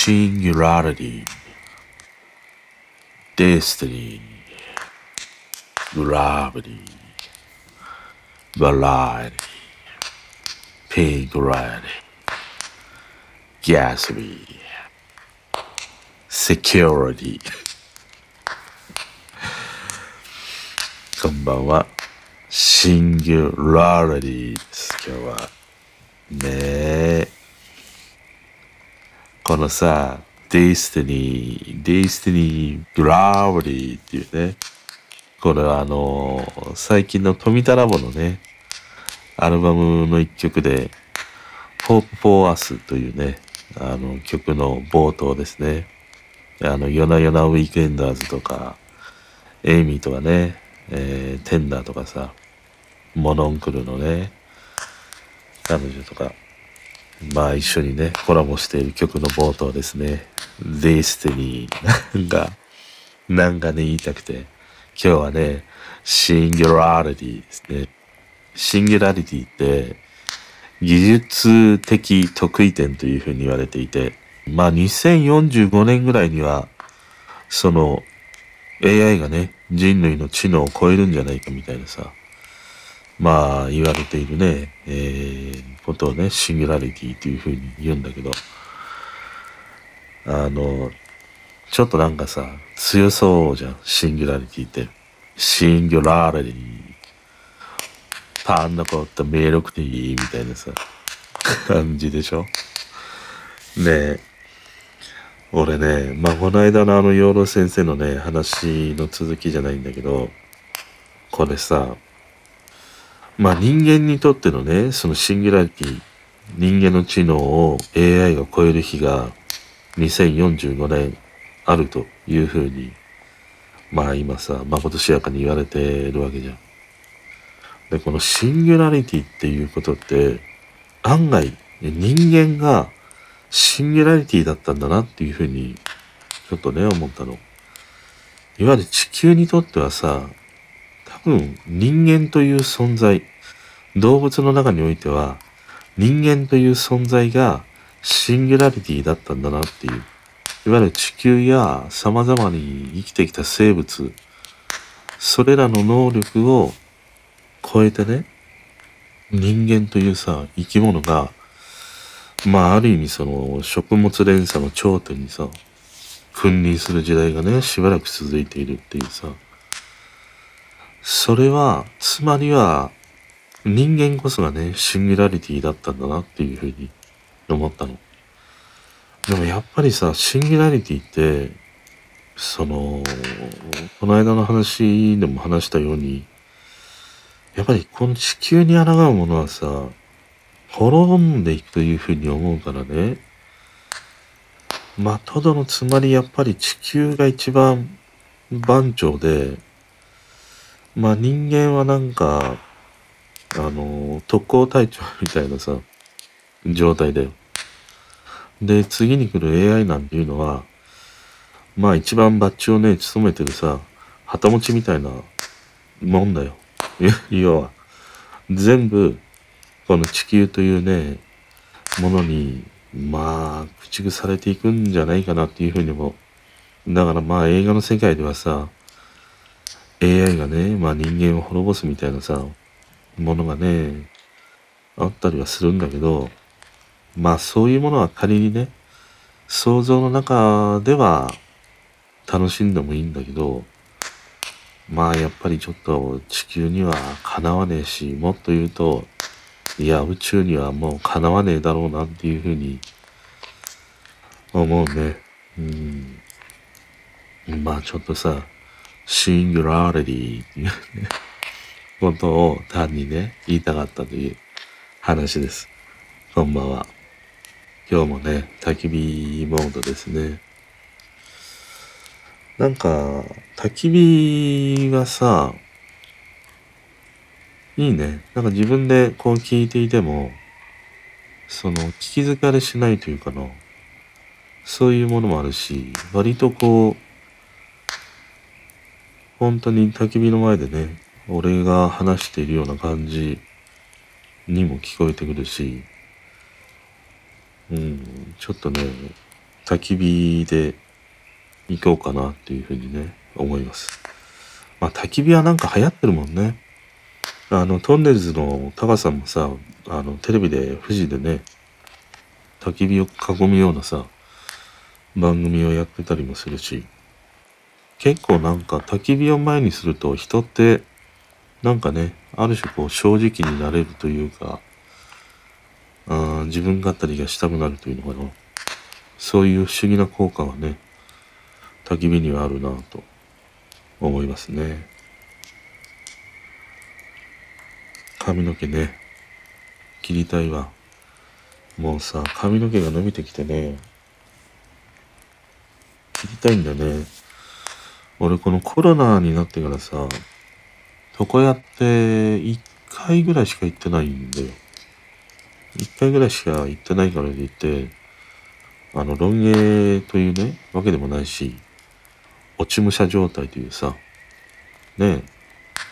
Singularity Destiny Gravity Variety Pigretti Gatsby Security こんばんは。シンギュラリティです。今日は。ねえ。 のさ、 destiny、destiny gravity っていうね。これはあの、最近の富田ラボのね、アルバムの一曲で、Hope for Us というね、あの曲の冒頭ですね。あの、夜な夜なウィークエンダーズとか、エイミーとかね、えー、テンダーとかさ、モノンクルのね、彼女とか、まあ一緒にね、コラボしている曲の冒頭ですね。Destiny が、なんかね、言いたくて、今日はね、Singularity ですね。Singularity って、技術的得意点というふうに言われていて、まあ2045年ぐらいには、その AI がね、人類の知能を超えるんじゃないかみたいなさ、まあ言われているね、えー、ことをね、シンギュラリティというふうに言うんだけど、あの、ちょっとなんかさ、強そうじゃん、シンギュラリティって。シンギュラリティ。パンの子って魅力的みたいなさ、感じでしょ？ねえ。俺ね、まあ、この間のあの、養老先生のね、話の続きじゃないんだけど、これさ、まあ、人間にとってのね、そのシンギュラリティ、人間の知能を AI が超える日が2045年あるというふうに、まあ今さ、まことしやかに言われてるわけじゃん。で、このシンギュラリティっていうことって、案外、人間がシンギュラリティだったんだなっていうふうに、ちょっとね、思ったの。いわゆる地球にとってはさ、分人間という存在、動物の中においては、人間という存在がシンギュラリティだったんだなっていう。いわゆる地球や様々に生きてきた生物、それらの能力を超えてね、人間というさ、生き物が、まあある意味その食物連鎖の頂点にさ、君臨する時代がね、しばらく続いているっていうさ、それは、つまりは、人間こそがね、シンギュラリティだったんだなっていうふうに思ったの。でもやっぱりさ、シンギュラリティって、その、この間の話でも話したように、やっぱりこの地球に抗うものはさ、滅んでいくというふうに思うからね。まあ、とどのつまりやっぱり地球が一番番長で、まあ人間はなんか、あの、特攻隊長みたいなさ、状態だよ。で、次に来る AI なんていうのは、まあ一番バッジをね、務めてるさ、旗持ちみたいなもんだよ。要は、全部、この地球というね、ものに、まあ、駆逐されていくんじゃないかなっていうふうにも。だからまあ映画の世界ではさ、AI がね、まあ人間を滅ぼすみたいなさ、ものがね、あったりはするんだけど、まあそういうものは仮にね、想像の中では楽しんでもいいんだけど、まあやっぱりちょっと地球にはかなわねえし、もっと言うと、いや宇宙にはもうかなわねえだろうなっていうふうに思うね。うん。まあちょっとさ、シンギュラリティっていうね、ことを単にね、言いたかったという話です。こんばんは。今日もね、焚き火モードですね。なんか、焚き火がさ、いいね。なんか自分でこう聞いていても、その、聞き疲れしないというかな。そういうものもあるし、割とこう、本当に焚き火の前でね、俺が話しているような感じにも聞こえてくるし、うん、ちょっとね、焚き火で行こうかなっていうふうにね、思います。まあ、焚き火はなんか流行ってるもんね。あの、トンネルズのタカさんもさ、あの、テレビで、富士でね、焚き火を囲むようなさ、番組をやってたりもするし、結構なんか焚き火を前にすると人ってなんかね、ある種こう正直になれるというか、あ自分語りがしたくなるというのかな。そういう不思議な効果はね、焚き火にはあるなと思いますね。髪の毛ね、切りたいわ。もうさ、髪の毛が伸びてきてね、切りたいんだね。俺このコロナになってからさ、床屋って一回ぐらいしか行ってないんだよ。一回ぐらいしか行ってないからといって、あの、ロン毛というね、わけでもないし、落ち武者状態というさ、ねえ、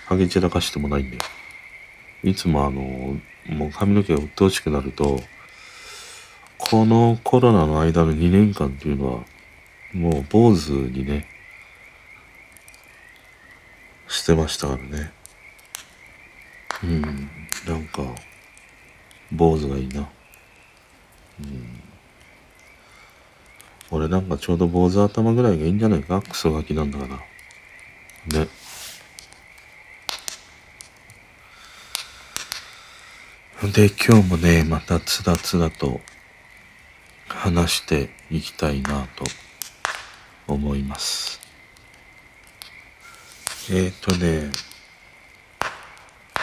ハゲ散らかしてもないんだよ。いつもあの、もう髪の毛が鬱陶しくなると、このコロナの間の2年間っていうのは、もう坊主にね、してましたからね。うん、なんか、坊主がいいな。うん。俺なんかちょうど坊主頭ぐらいがいいんじゃないか？クソガキなんだから。ね。で、今日もね、またつだつだと話していきたいなと思います。えっ、とね、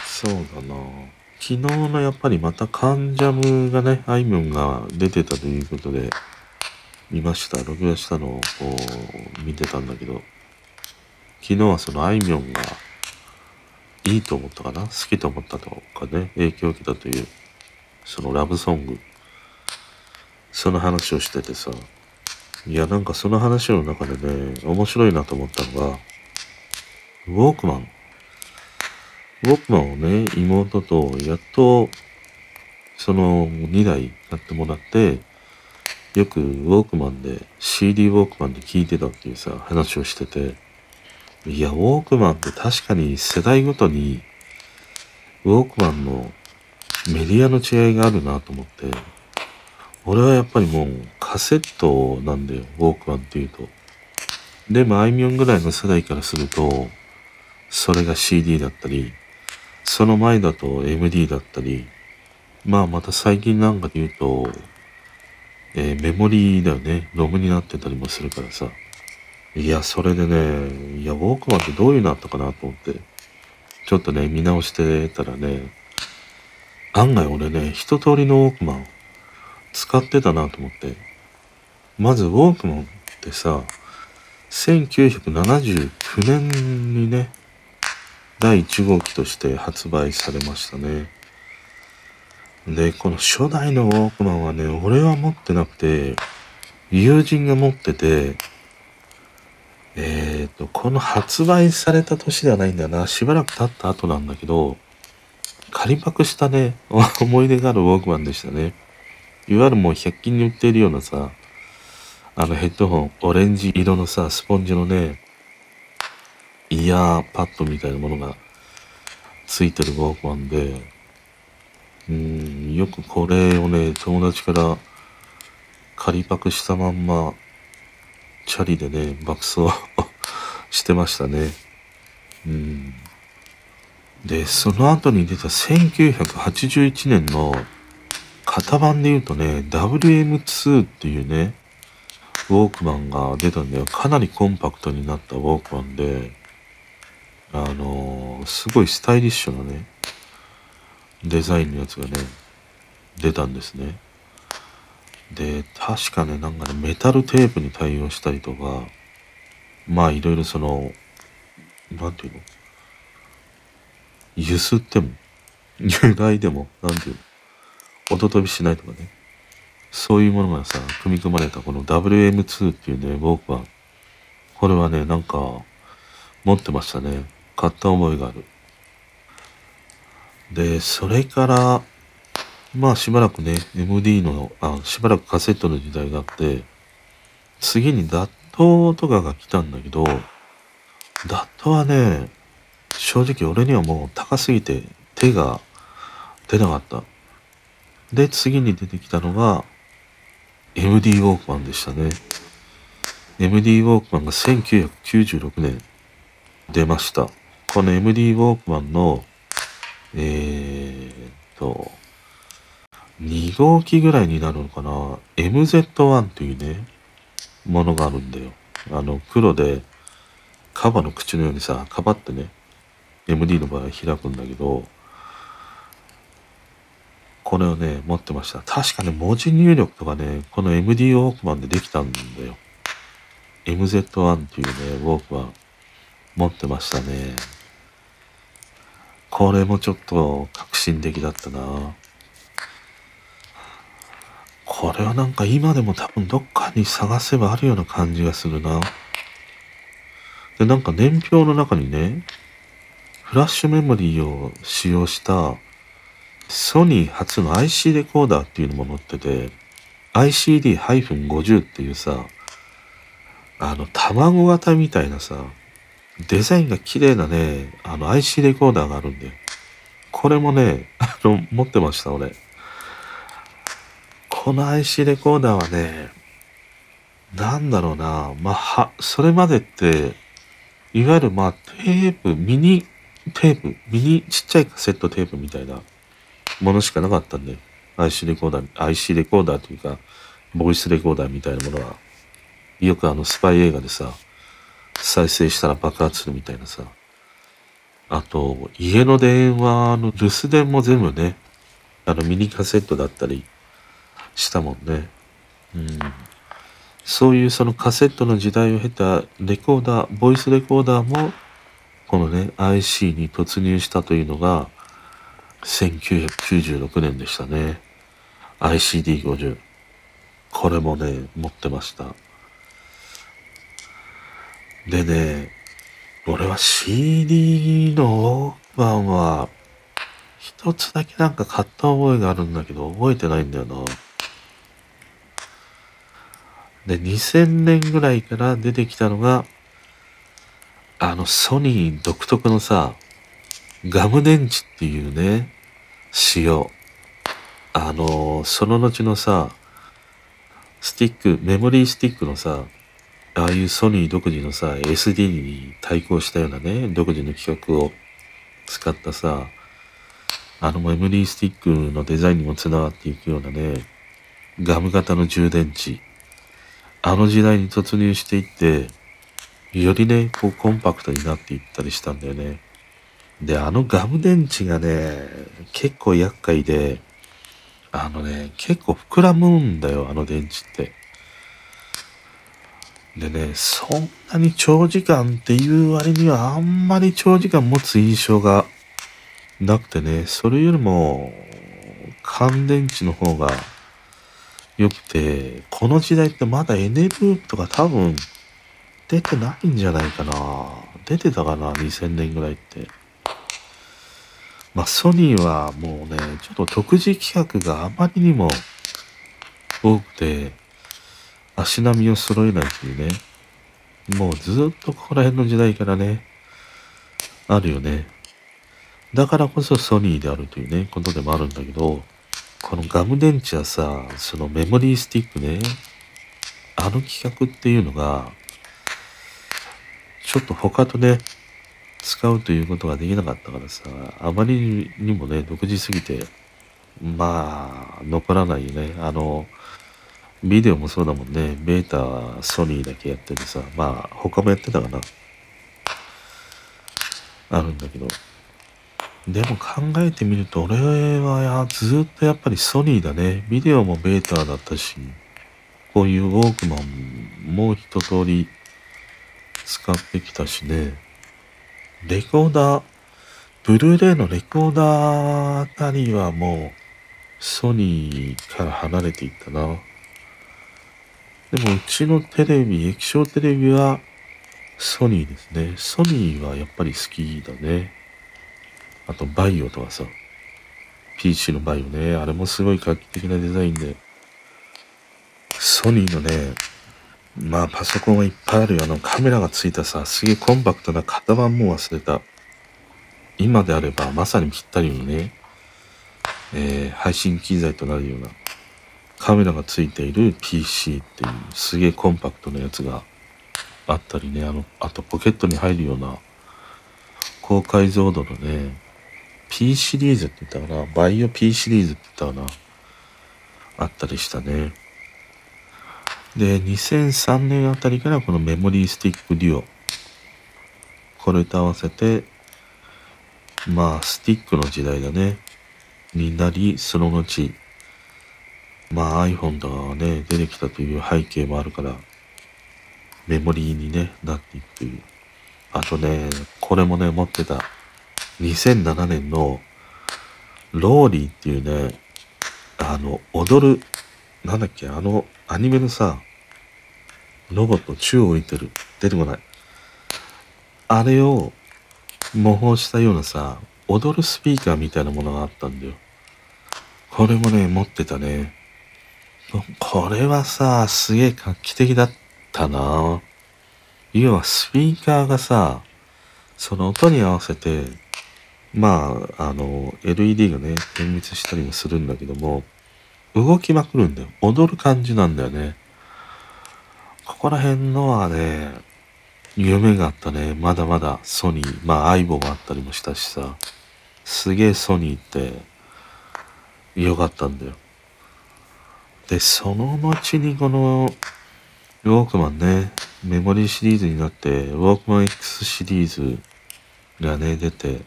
そうだな。昨日のやっぱりまたカンジャムがね、あいみょんが出てたということで、見ました。録画したのをこう見てたんだけど、昨日はそのあいみょんがいいと思ったかな？好きと思ったとかね、影響を受けたという、そのラブソング、その話をしててさ、いやなんかその話の中でね、面白いなと思ったのが、ウォークマン。ウォークマンをね、妹とやっと、その2台買ってもらって、よくウォークマンで、CD ウォークマンで聞いてたっていうさ、話をしてて、いや、ウォークマンって確かに世代ごとに、ウォークマンのメディアの違いがあるなと思って、俺はやっぱりもうカセットなんだよ、ウォークマンっていうと。でも、あいみょんぐらいの世代からすると、それが CD だったり、その前だと MD だったり、まあまた最近なんかで言うと、えー、メモリーだよね、ロムになってたりもするからさ。いや、それでね、いや、ウォークマンってどういうのあったかなと思って、ちょっとね、見直してたらね、案外俺ね、一通りのウォークマン使ってたなと思って。まずウォークマンってさ、1979年にね、第1号機として発売されましたね。で、この初代のウォークマンはね、俺は持ってなくて、友人が持ってて、えっ、ー、と、この発売された年ではないんだよな。しばらく経った後なんだけど、仮パクしたね、思い出があるウォークマンでしたね。いわゆるもう100均に売っているようなさ、あのヘッドホン、オレンジ色のさ、スポンジのね、イヤーパッドみたいなものがついてるウォークマンで、うん、よくこれをね、友達から仮パクしたまんまチャリでね、爆走してましたね。うん。で、その後に出た1981年の型番で言うとね、WM2 っていうね、ウォークマンが出たんだよ。かなりコンパクトになったウォークマンで、あのー、すごいスタイリッシュなね、デザインのやつがね、出たんですね。で、確かね、なんかね、メタルテープに対応したりとか、まあいろいろその、なんていうの？ゆすっても、由来でも、なんていうの？音飛びしないとかね。そういうものがさ、組み込まれたこの WM2 っていうね、ウォークマン。これはね、なんか、持ってましたね。買った覚えがある。で、それから、まあしばらくね、MD の、あ、しばらくカセットの時代があって、次にダットとかが来たんだけど、ダットはね、正直俺にはもう高すぎて手が出なかった。で、次に出てきたのが MD ウォークマンでしたね。MD ウォークマンが1996年出ました。この MD ウォークマンの、えー、っと、2号機ぐらいになるのかな ?MZ1 というね、ものがあるんだよ。あの、黒で、カバの口のようにさ、かばってね、MD の場合開くんだけど、これをね、持ってました。確かね、文字入力とかね、この MD ウォークマンでできたんだよ。MZ1 っていうね、ウォークマン持ってましたね。これもちょっと革新的だったな。これはなんか今でも多分どっかに探せばあるような感じがするな。で、なんか年表の中にね、フラッシュメモリーを使用したソニー初の IC レコーダーっていうのも載ってて、ICD-50 っていうさ、あの、卵型みたいなさ、デザインが綺麗なね、あの IC レコーダーがあるんで、これもね、あの、持ってました、俺。この IC レコーダーはね、なんだろうな、まあ、は、それまでって、いわゆるまあ、テープ、ミニテープ、ミニちっちゃいカセットテープみたいなものしかなかったんで、IC レコーダー、IC レコーダーというか、ボイスレコーダーみたいなものは、よくあのスパイ映画でさ、再生したら爆発するみたいなさ、あと、家の電話の留守電も全部ね、あのミニカセットだったりしたもんね。うん。そういうそのカセットの時代を経たレコーダー、ボイスレコーダーも、このね、IC に突入したというのが、1996年でしたね。ICD50。これもね、持ってました。でね、俺は CD のウォークマンは、一つだけなんか買った覚えがあるんだけど、覚えてないんだよな。で、2000年ぐらいから出てきたのが、あの、ソニー独特のさ、ガム電池っていうね、仕様。あの、その後のさ、スティック、メモリースティックのさ、ああいうソニー独自のさ、SD に対抗したようなね、独自の企画を使ったさ、あのメモリースティックのデザインにもつながっていくようなね、ガム型の充電池。あの時代に突入していって、よりね、こうコンパクトになっていったりしたんだよね。で、あのガム電池がね、結構厄介で、あのね、結構膨らむんだよ、あの電池って。でね、そんなに長時間っていう割にはあんまり長時間持つ印象がなくてね、それよりも乾電池の方が良くて、この時代ってまだエネループとか多分出てないんじゃないかな。出てたかな、2000年ぐらいって。まあ、ソニーはもうね、ちょっと特殊企画があまりにも多くて、足並みを揃えないというね、もうずっとここら辺の時代からね、あるよね。だからこそソニーであるというね、ことでもあるんだけど、このガム電池はさ、そのメモリースティックね、あの企画っていうのが、ちょっと他とね、使うということができなかったからさ、あまりにもね、独自すぎて、まあ、残らないよね。あの、ビデオもそうだもんね。ベータソニーだけやっててさ、まあ、他もやってたかな。あるんだけど。でも考えてみると、俺はやずっとやっぱりソニーだね。ビデオもベータだったし、こういうウォークマンも一通り使ってきたしね。レコーダー、ブルーレイのレコーダーあたりはもうソニーから離れていったな。でもうちのテレビ、液晶テレビはソニーですね。ソニーはやっぱり好きだね。あとバイオとかさ、PC のバイオね、あれもすごい画期的なデザインで、ソニーのね、まあパソコンはいっぱいあるよ。あのカメラがついたさ、すげえコンパクトな型番も忘れた。今であればまさにぴったりのね、えー、配信機材となるようなカメラがついている PC っていうすげえコンパクトなやつがあったりね、あの、あとポケットに入るような高解像度のね、P シリーズって言ったかな、バイオ P シリーズって言ったかな、あったりしたね。で、2003年あたりからこのメモリースティックデュオ。これと合わせて、まあ、スティックの時代だね。になり、その後、まあ iPhone とかがね、出てきたという背景もあるから、メモリーにね、なっていくという。あとね、これもね、持ってた。2007年の、ローリーっていうね、あの、踊る、なんだっけ、あの、アニメのさ、ロボット宙を浮いてる。出てこない。あれを模倣したようなさ、踊るスピーカーみたいなものがあったんだよ。これもね、持ってたね。これはさ、すげえ画期的だったな要はスピーカーがさ、その音に合わせて、まあ、あの、LED がね、点滅したりもするんだけども、動きまくるんだよ。踊る感じなんだよね。ここら辺のはね、夢があったね。まだまだソニー、まあ、相棒もあったりもしたしさ、すげえソニーって良かったんだよ。で、その後にこの、ウォークマンね、メモリーシリーズになって、ウォークマン X シリーズがね、出て、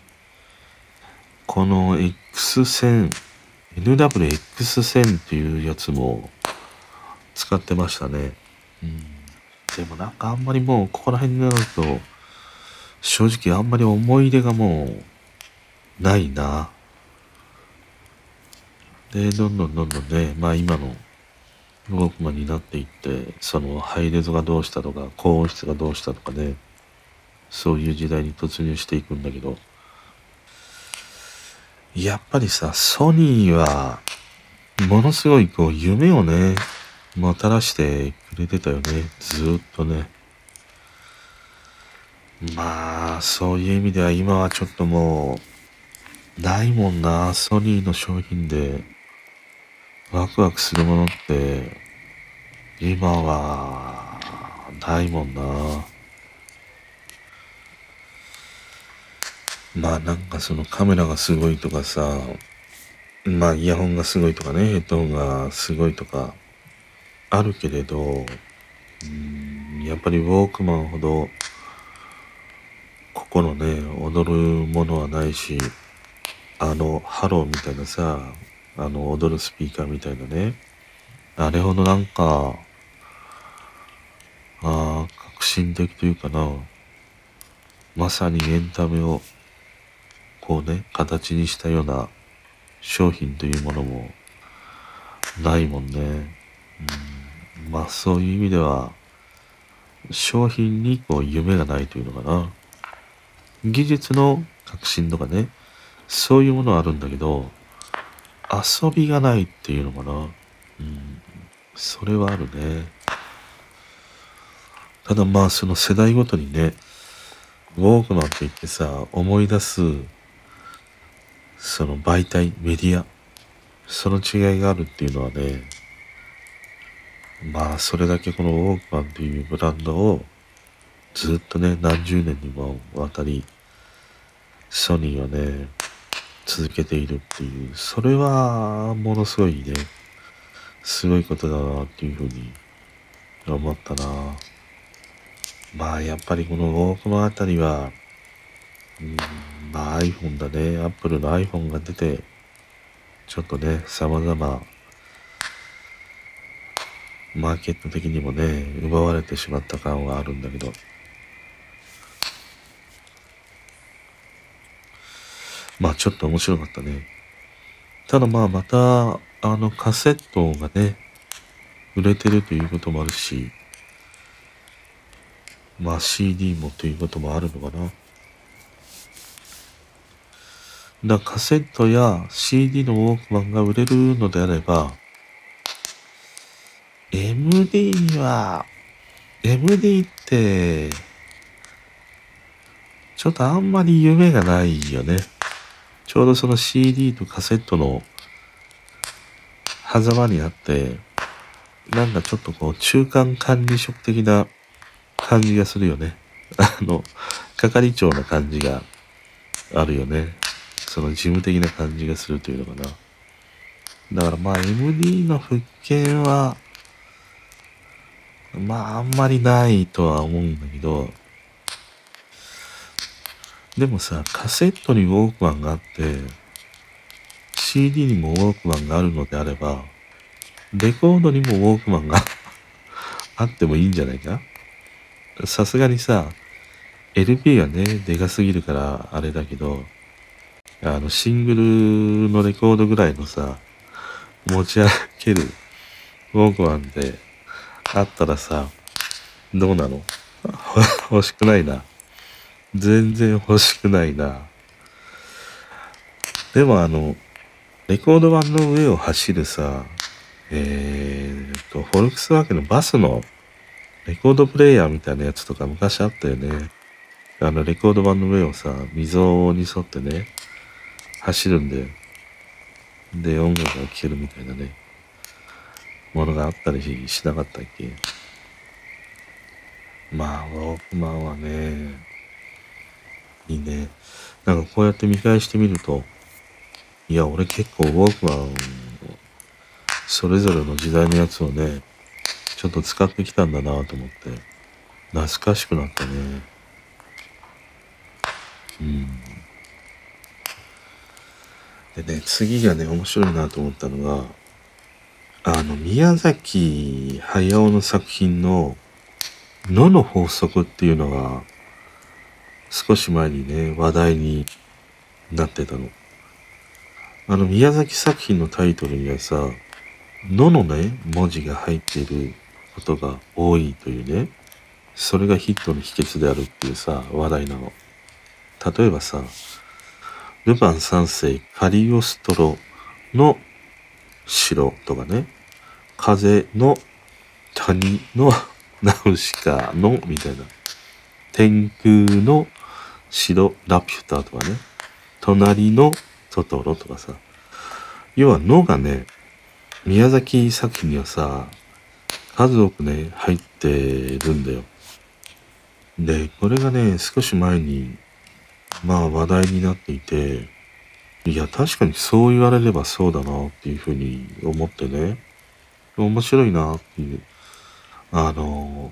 この X1000、NWX1000 っていうやつも使ってましたね。うん。でもなんかあんまりもうここら辺になると、正直あんまり思い出がもう、ないな。で、どんどんどんどんね、まあ今のウォークマンになっていってそのハイレゾがどうしたとか高音質がどうしたとかねそういう時代に突入していくんだけどやっぱりさソニーはものすごいこう夢をねもたらしてくれてたよねずっとね。まあそういう意味では今はちょっともうないもんなソニーの商品で。ワクワクするものって、今は、ないもんな。まあなんかそのカメラがすごいとかさ、まあイヤホンがすごいとかね、ヘッドホンがすごいとか、あるけれど、うんやっぱりウォークマンほど、心ね、踊るものはないし、あの、ハローみたいなさ、あの、踊るスピーカーみたいなね。あれほどなんか、ああ、革新的というかな。まさにエンタメを、こうね、形にしたような商品というものもないもんね。うん、まあそういう意味では、商品にこう夢がないというのかな。技術の革新とかね、そういうものはあるんだけど、遊びがないっていうのかな。うん。それはあるね。ただまあその世代ごとにね、ウォークマンって言ってさ、思い出す、その媒体、メディア、その違いがあるっていうのはね、まあそれだけこのウォークマンっていうブランドをずっとね、何十年にもわたり、ソニーはね、続けているっていう、それはものすごいね、すごいことだなっていうふうに思ったな。まあやっぱりこのウォークマンあたりは、うん、まあ iPhone だね、Apple の iPhone が出て、ちょっとね、様々、マーケット的にもね、奪われてしまった感はあるんだけど、まあちょっと面白かったね。ただまあまた、あのカセットがね、売れてるということもあるし、まあ CD もということもあるのかな。だカセットや CD のウォークマンが売れるのであれば、MD は、MD って、ちょっとあんまり夢がないよね。ちょうどその CD とカセットの狭間にあって、なんかちょっとこう中間管理職的な感じがするよね。あの、係長な感じがあるよね。その事務的な感じがするというのかな。だからまあ MD の復権は、まああんまりないとは思うんだけど、でもさ、カセットにウォークマンがあって、CD にもウォークマンがあるのであれば、レコードにもウォークマンが あってもいいんじゃないか？さすがにさ、LP がね、でかすぎるからあれだけど、あの、シングルのレコードぐらいのさ、持ち歩けるウォークマンであったらさ、どうなの？欲しくないな。全然欲しくないな。でもあの、レコード版の上を走るさ、えーと、フォルクスワーゲンのバスのレコードプレイヤーみたいなやつとか昔あったよね。あの、レコード版の上をさ、溝に沿ってね、走るんで、で、音楽が聴けるみたいなね、ものがあったりしなかったっけ？まあ、ウォークマンはね、いいね。なんかこうやって見返してみると、いや、俺結構ウォークマン、それぞれの時代のやつをね、ちょっと使ってきたんだなと思って、懐かしくなったね。うん。でね、次がね、面白いなと思ったのが、あの、宮崎駿の作品の、野の法則っていうのが、少し前にね、話題になってたの。あの、宮崎作品のタイトルにはさ、ののね、文字が入っていることが多いというね、それがヒットの秘訣であるっていうさ、話題なの。例えばさ、ルパン三世カリオストロの城とかね、風の谷のナウシカのみたいな、天空の城ラピュタとかね、隣のトトロとかさ、要はのがね、宮崎作品にはさ、数多くね、入ってるんだよ。で、これがね、少し前に、まあ話題になっていて、いや、確かにそう言われればそうだなっていうふうに思ってね、面白いなっていう。あの、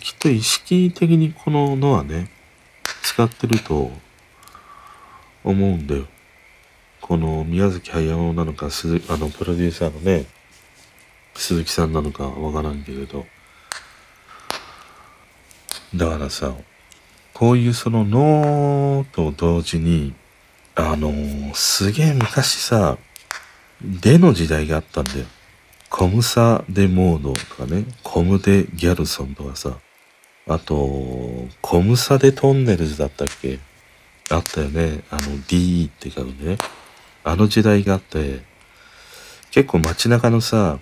きっと意識的にこののはね、使ってると思うんだよ。この宮崎駿なのか、鈴あの、プロデューサーのね、鈴木さんなのかわからんけれど。だからさ、こういうその脳と同時に、あのー、すげえ昔さ、での時代があったんだよ。コムサ・デ・モードとかね、コム・デ・ギャルソンとかさ、あと、コムサ・デ・トンネルズだったっけ？あったよね。あの DE って書くね。あの時代があって、結構街中のさ、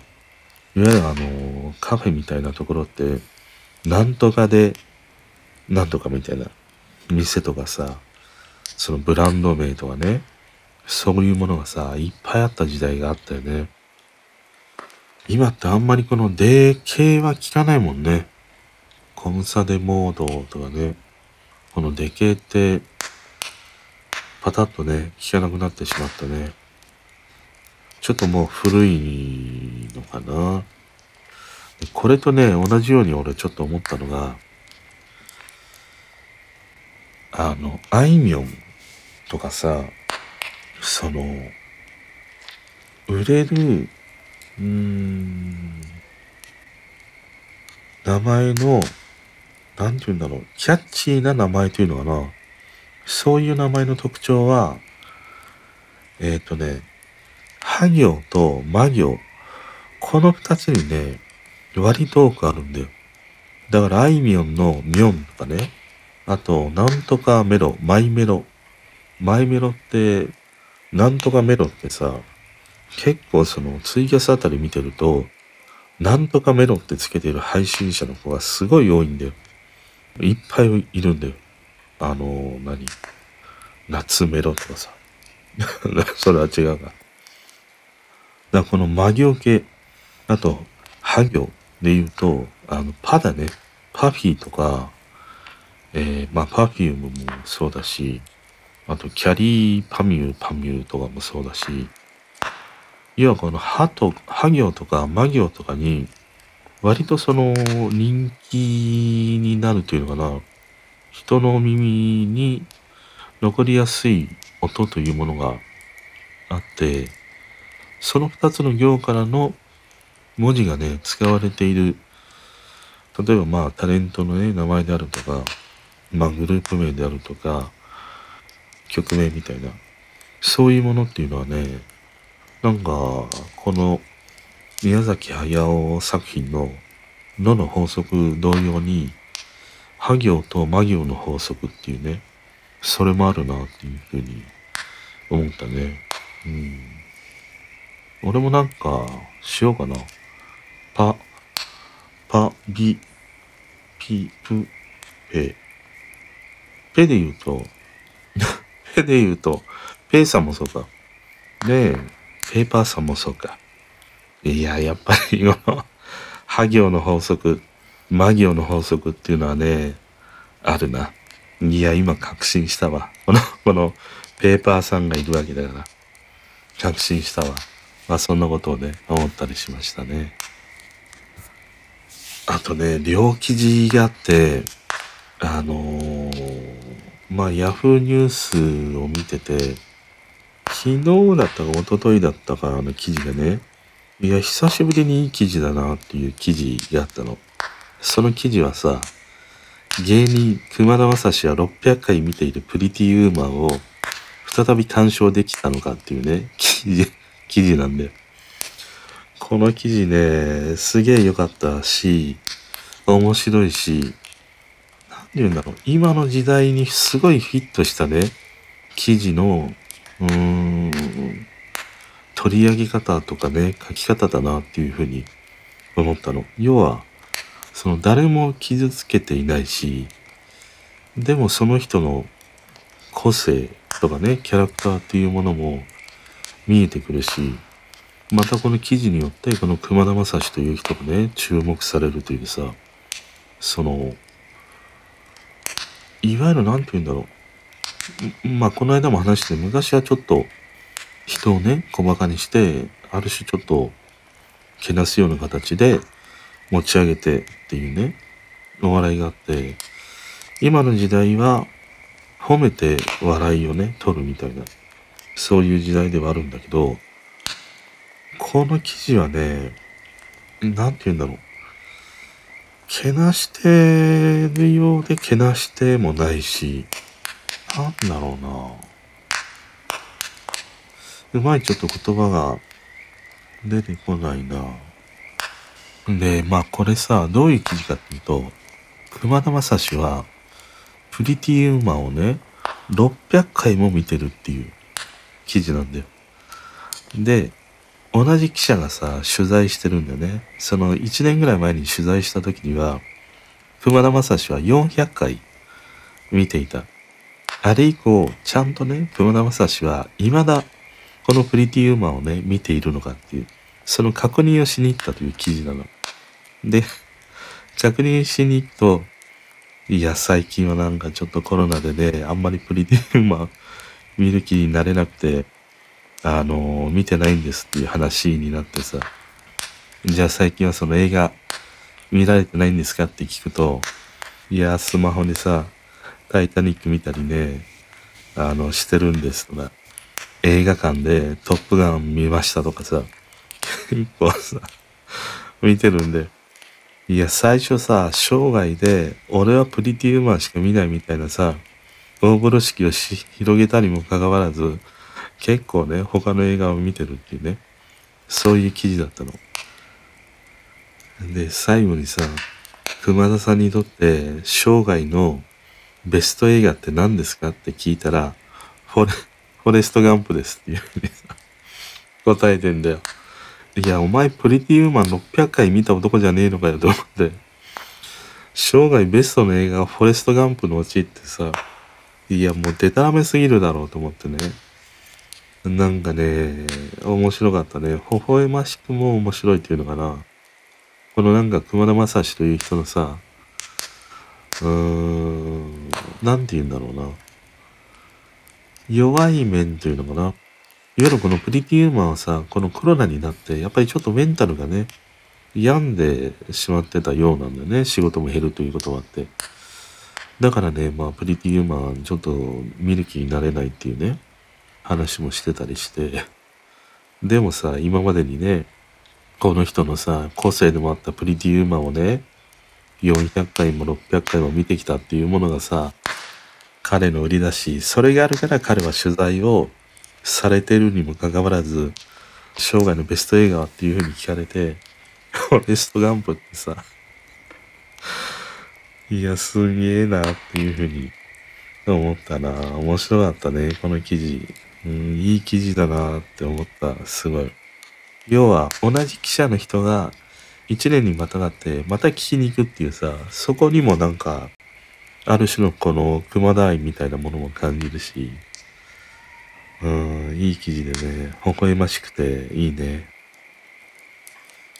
いわゆるあの、カフェみたいなところって、なんとかで、なんとかみたいな店とかさ、そのブランド名とかね、そういうものがさ、いっぱいあった時代があったよね。今ってあんまりこの D 系は聞かないもんね。コムサデモードとかね。このデ系ってパタッとね、聞かなくなってしまったね。ちょっともう古いのかな。これとね、同じように俺ちょっと思ったのが、あの、あいみょんとかさ、その、売れる、うーん、名前の、なんて言うんだろう、キャッチーな名前というのかな。そういう名前の特徴は、えっ、ー、とね、は行とま行、この二つにね、割と多くあるんだよ。だから、あいみょんのみょんとかね、あと、なんとかメロ、マイメロ。マイメロって、なんとかメロってさ、結構そのツイキャスあたり見てると、なんとかメロってつけてる配信者の子がすごい多いんだよ。いっぱいいるんだよ。あの、何？夏メロとかさ。それは違うか。だこの魔行系、あと、ハ行で言うと、あの、パだね。パフィーとか、えー、まあ、パフュームもそうだし、あと、キャリーパミュー、パミューとかもそうだし、要はこの歯と、歯行とか魔行とかに、割とその人気になるというのかな、人の耳に残りやすい音というものがあって、その二つの行からの文字がね、使われている、例えばまあタレントのね、名前であるとか、まあグループ名であるとか、曲名みたいな、そういうものっていうのはね、なんか、この宮崎駿作品ののの法則同様に、は行と魔行の法則っていうね、それもあるなっていうふうに思ったね。うん。俺もなんか、しようかな。パ、パ、ビ、ピ、プ、ペ。ペで言うと、ペで言うと、ペさんもそうか。で、ペーパーさんもそうか。いや、やっぱりこの、ハ行の法則、魔行の法則っていうのはね、あるな。いや、今確信したわ。この、この、ペーパーさんがいるわけだから。確信したわ。まあ、そんなことをね、思ったりしましたね。あとね、両記事があって、あのー、まあ、ヤフーニュースを見てて、昨日だったか一昨日だったかの記事がね、いや、久しぶりにいい記事だなっていう記事があったの。その記事はさ、芸人熊田正史は600回見ているプリティウーマンを再び単勝できたのかっていうね、記事、記事なんで。この記事ね、すげえ良かったし、面白いし、なんて言うんだろう、今の時代にすごいフィットしたね、記事の、うーん、取り上げ方とかね、書き方だなっていうふうに思ったの。要は、その誰も傷つけていないし、でもその人の個性とかね、キャラクターっていうものも見えてくるし、またこの記事によってこの熊田正史という人がね、注目されるというさ、その、いわゆる何て言うんだろう。まあ、この間も話して、昔はちょっと人をね、小馬鹿にして、ある種ちょっと、けなすような形で持ち上げてっていうね、お笑いがあって、今の時代は褒めて笑いをね、取るみたいな、そういう時代ではあるんだけど、この記事はね、なんて言うんだろう。けなしてるようでけなしてもないし、なんだろうな。うまいちょっと言葉が出てこないな。で、まあこれさ、どういう記事かっていうと、熊田正史は、プリティウーマンをね、600回も見てるっていう記事なんだよ。で、同じ記者がさ、取材してるんだよね。その1年ぐらい前に取材した時には、熊田正史は400回見ていた。あれ以降、ちゃんとね、熊田正史は未だこのプリティウーマンをね、見ているのかっていう、その確認をしに行ったという記事なの。で、確認しに行くと、いや、最近はなんかちょっとコロナでね、あんまりプリティウーマン見る気になれなくて、あのー、見てないんですっていう話になってさ、じゃあ最近はその映画見られてないんですかって聞くと、いや、スマホでさ、タイタニック見たりね、あの、してるんですとか、映画館でトップガン見ましたとかさ、結構さ、見てるんで、いや、最初さ、生涯で、俺はプリティウーマンしか見ないみたいなさ、大風呂敷をし広げたにもかかわらず、結構ね、他の映画を見てるっていうね、そういう記事だったの。で、最後にさ、熊田さんにとって生涯のベスト映画って何ですかって聞いたら、フォレ、フォレストガンプですっていうふうにさ、答えてんだよ。いや、お前プリティウーマン600回見た男じゃねえのかよと思って。生涯ベストの映画がフォレストガンプのうちってさ、いや、もうデタラメすぎるだろうと思ってね。なんかね、面白かったね。微笑ましくも面白いっていうのかな。このなんか熊田正史という人のさ、うーん、なんて言うんだろうな。弱い面というのかな。いわゆるこのプリティウーマンはさ、このコロナになって、やっぱりちょっとメンタルがね、病んでしまってたようなんだよね。仕事も減るということはあって。だからね、まあ、プリティウーマン、ちょっと見る気になれないっていうね、話もしてたりして。でもさ、今までにね、この人のさ、個性でもあったプリティウーマンをね、400回も600回も見てきたっていうものがさ、彼の売り出し、それがあるから彼は取材をされてるにもかかわらず、生涯のベスト映画はっていうふうに聞かれて、フ ォレストガンプってさ、いや、すげえなっていうふうに思ったな。面白かったね、この記事。うん、いい記事だなって思った。すごい。要は、同じ記者の人が一年にまたがって、また聞きに行くっていうさ、そこにもなんか、ある種のこの熊田愛みたいなものも感じるし、うん、いい記事でね、微笑ましくていいね。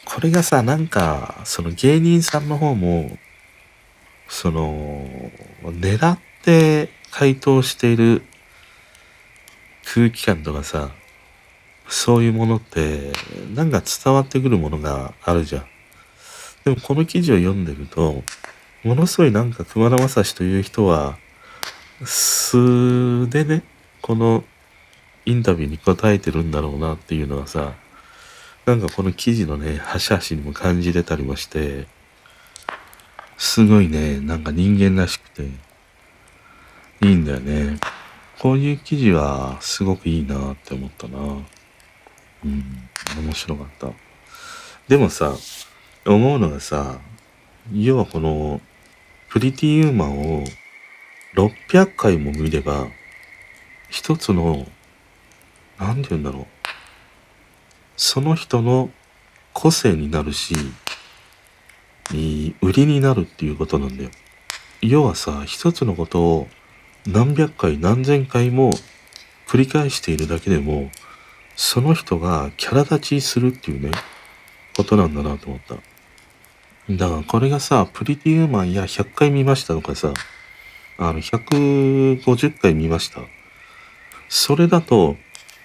これがさ、なんか、その芸人さんの方も、その、狙って回答している空気感とかさ、そういうものって、なんか伝わってくるものがあるじゃん。でもこの記事を読んでると、ものすごいなんか熊田正史という人は、素でね、このインタビューに答えてるんだろうなっていうのはさ、なんかこの記事のね、端々にも感じれたりもして、すごいね、なんか人間らしくて、いいんだよね。こういう記事はすごくいいなって思ったな。うん、面白かった。でもさ、思うのがさ、要はこのプリティーウーマンを600回も見れば、一つの、なんて言うんだろう。その人の個性になるし、売りになるっていうことなんだよ。要はさ、一つのことを何百回何千回も繰り返しているだけでも、その人がキャラ立ちするっていうね、ことなんだなと思った。だからこれがさ、プリティウーマンや100回見ましたとかさ、あの、150回見ました。それだと、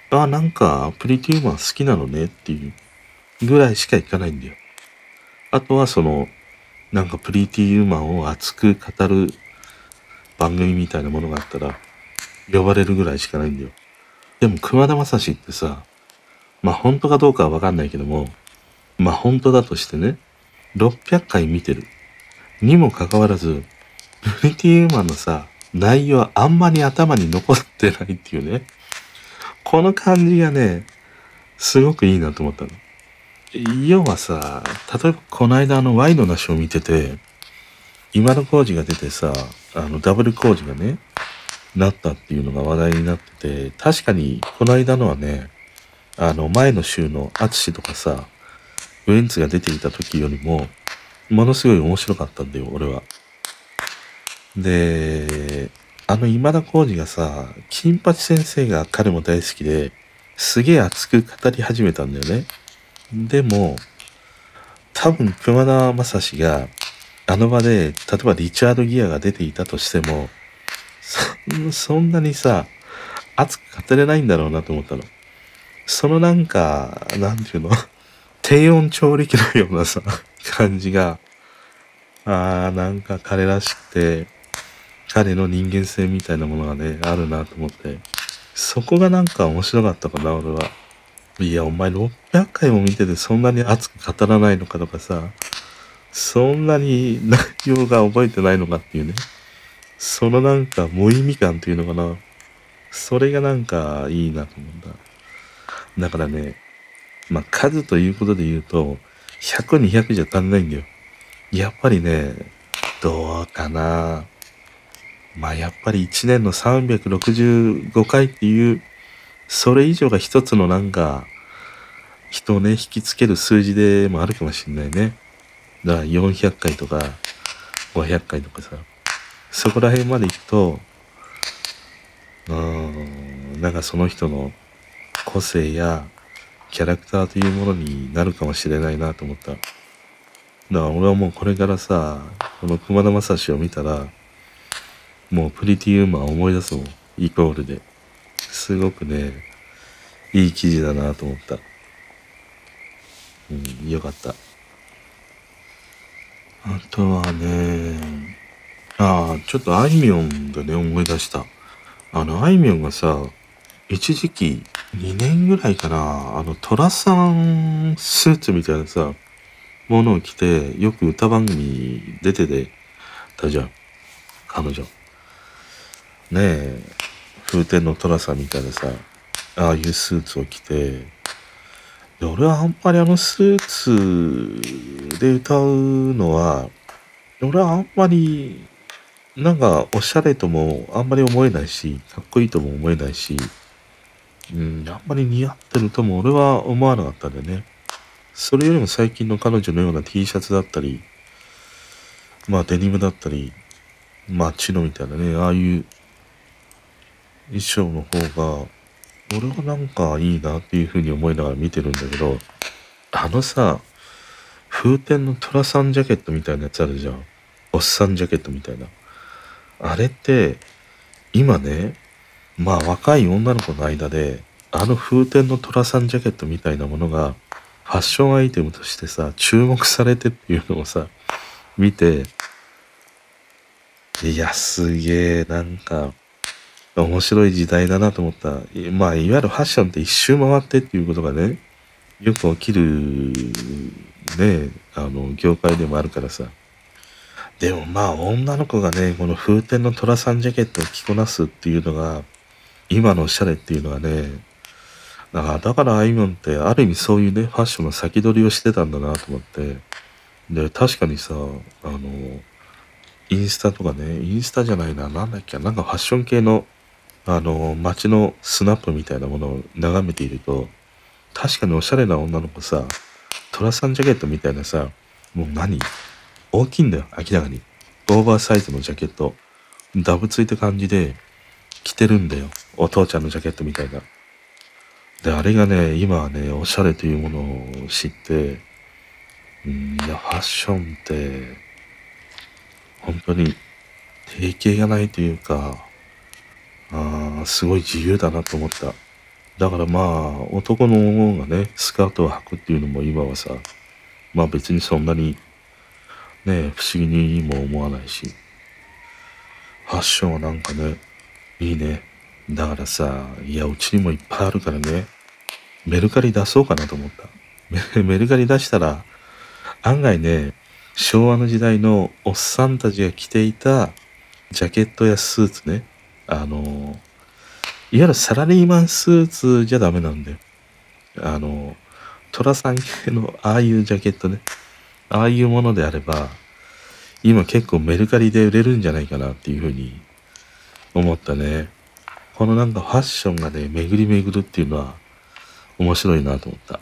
あ、なんか、プリティウーマン好きなのねっていうぐらいしかいかないんだよ。あとはその、なんかプリティウーマンを熱く語る番組みたいなものがあったら、呼ばれるぐらいしかないんだよ。でも、熊田正史ってさ、まあ本当かどうかはわかんないけども、まあ本当だとしてね、600回見てる。にもかかわらず、プリティウーマンのさ、内容はあんまり頭に残ってないっていうね。この感じがね、すごくいいなと思ったの。要はさ、例えばこの間あのワイドなショー見てて、今の工事が出てさ、あのダブル工事がね、なったっていうのが話題になってて、確かにこの間のはね、あの前の週のアツシとかさ、ウエンツが出ていた時よりも、ものすごい面白かったんだよ、俺は。で、あの今田耕司がさ、金八先生が彼も大好きで、すげえ熱く語り始めたんだよね。でも、多分熊田正史が、あの場で、例えばリチャード・ギアが出ていたとしても、そそんなにさ、熱く語れないんだろうなと思ったの。そのなんか、なんていうの？低温調理器のようなさ、感じが、ああ、なんか彼らしくて、彼の人間性みたいなものがね、あるなと思って、そこがなんか面白かったかな、俺は。いや、お前600回も見ててそんなに熱く語らないのかとかさ、そんなに内容が覚えてないのかっていうね。そのなんか無意味感というのかな。それがなんかいいなと思うんだ。だからね、まあ、数ということで言うと、100、200じゃ足んないんだよ。やっぱりね、どうかな。まあ、やっぱり1年の365回っていう、それ以上が一つのなんか、人をね、引きつける数字でもあるかもしれないね。だから400回とか500回とかさ、そこら辺まで行くと、うーん、なんかその人の個性やキャラクターというものになるかもしれないなと思った。だから俺はもうこれからさ、この熊田正史を見たら、もうプリティウーマン思い出すもん。イコールで。すごくね、いい記事だなと思った。うん、よかった。あとはね、ああ、ちょっとあいみょんでね、思い出した。あの、あいみょんがさ、一時期、2年ぐらいかな、あの、トラさんスーツみたいなさ、ものを着て、よく歌番組出ててたじゃん。彼女。ねえ、風天の寅さんみたいなさ、ああいうスーツを着て、で俺はあんまりあのスーツで歌うのは、俺はあんまり、なんかおしゃれともあんまり思えないし、かっこいいとも思えないし、うん、あんまり似合ってるとも俺は思わなかったんだよね。それよりも最近の彼女のような T シャツだったり、まあデニムだったり、まあチノみたいなね、ああいう衣装の方が、俺はなんかいいなっていうふうに思いながら見てるんだけど、あのさ、風天の虎さんジャケットみたいなやつあるじゃん。おっさんジャケットみたいな。あれって、今ね、まあ若い女の子の間で、あの風天の虎さんジャケットみたいなものが、ファッションアイテムとしてさ、注目されてっていうのをさ、見て、いや、すげえ、なんか、面白い時代だなと思った。まあ、いわゆるファッションって一周回ってっていうことがね、よく起きる、ね、あの、業界でもあるからさ。でもまあ、女の子がね、この風天の虎さんジャケットを着こなすっていうのが、今のおしゃれっていうのはね、だから、だからあいみょんって、ある意味そういうね、ファッションの先取りをしてたんだなと思って。で、確かにさ、あの、インスタとかね、インスタじゃないな、なんだっけ、なんかファッション系の、あの、街のスナップみたいなものを眺めていると、確かにおしゃれな女の子さ、トラさんジャケットみたいなさ、もう何大きいんだよ、明らかに。オーバーサイズのジャケット。ダブついた感じで着てるんだよ。お父ちゃんのジャケットみたいな。で、あれがね、今はね、おしゃれというものを知って、うん、いや、ファッションって、本当に定型がないというか、あーすごい自由だなと思った。だからまあ、男の方がね、スカートを履くっていうのも今はさ、まあ別にそんなに、ね、不思議にも思わないし、ファッションはなんかね、いいね。だからさ、いや、うちにもいっぱいあるからね、メルカリ出そうかなと思った。メルカリ出したら、案外ね、昭和の時代のおっさんたちが着ていたジャケットやスーツね、あの、いわゆるサラリーマンスーツじゃダメなんだよ。あの、トラさん系のああいうジャケットね、ああいうものであれば、今結構メルカリで売れるんじゃないかなっていうふうに思ったね。このなんかファッションがね、巡り巡るっていうのは面白いなと思った。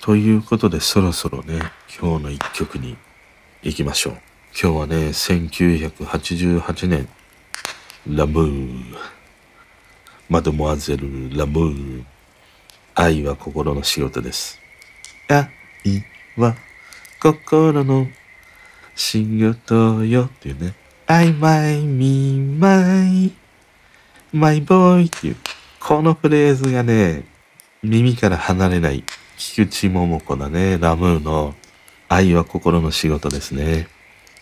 ということでそろそろね、今日の一曲に行きましょう。今日はね、1988年、ラムー、マドモアゼル・ラムー、愛は心の仕事です。愛は心の仕事よっていうね。I, my, me, my, my boy っていう、このフレーズがね、耳から離れない、菊池桃子だね、ラムーの愛は心の仕事ですね。